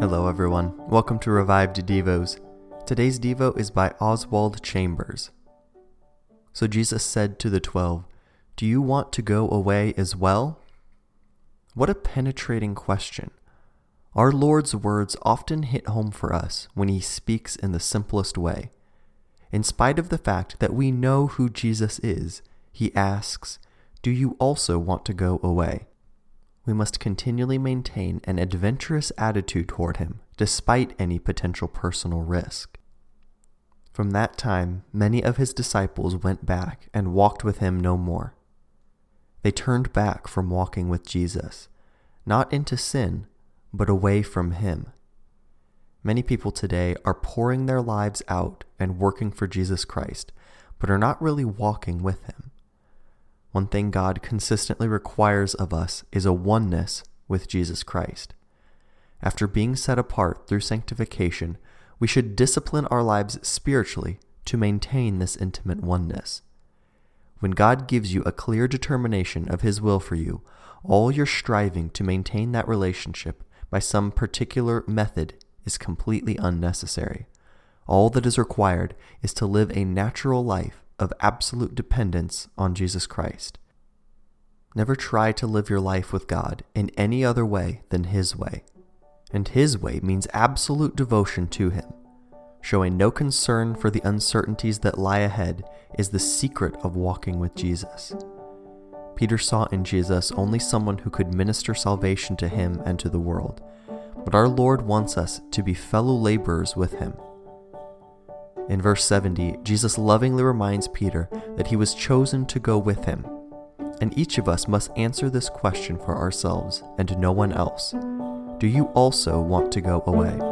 Hello, everyone. Welcome to Revived Devos. Today's Devo is by Oswald Chambers. So Jesus said to the twelve, Do you want to go away as well? What a penetrating question. Our Lord's words often hit home for us when he speaks in the simplest way. In spite of the fact that we know who Jesus is, he asks, Do you also want to go away? We must continually maintain an adventurous attitude toward him, despite any potential personal risk. From that time, many of his disciples went back and walked with him no more. They turned back from walking with Jesus, not into sin, but away from him. Many people today are pouring their lives out and working for Jesus Christ, but are not really walking with him. One thing God consistently requires of us is a oneness with Jesus Christ. After being set apart through sanctification, we should discipline our lives spiritually to maintain this intimate oneness. When God gives you a clear determination of His will for you, all your striving to maintain that relationship by some particular method is completely unnecessary. All that is required is to live a natural life of absolute dependence on Jesus Christ. Never try to live your life with God in any other way than His way. And His way means absolute devotion to Him. Showing no concern for the uncertainties that lie ahead is the secret of walking with Jesus. Peter saw in Jesus only someone who could minister salvation to him and to the world, but our Lord wants us to be fellow laborers with him. In verse 70, Jesus lovingly reminds Peter that he was chosen to go with him. And each of us must answer this question for ourselves and no one else Do you also want to go away?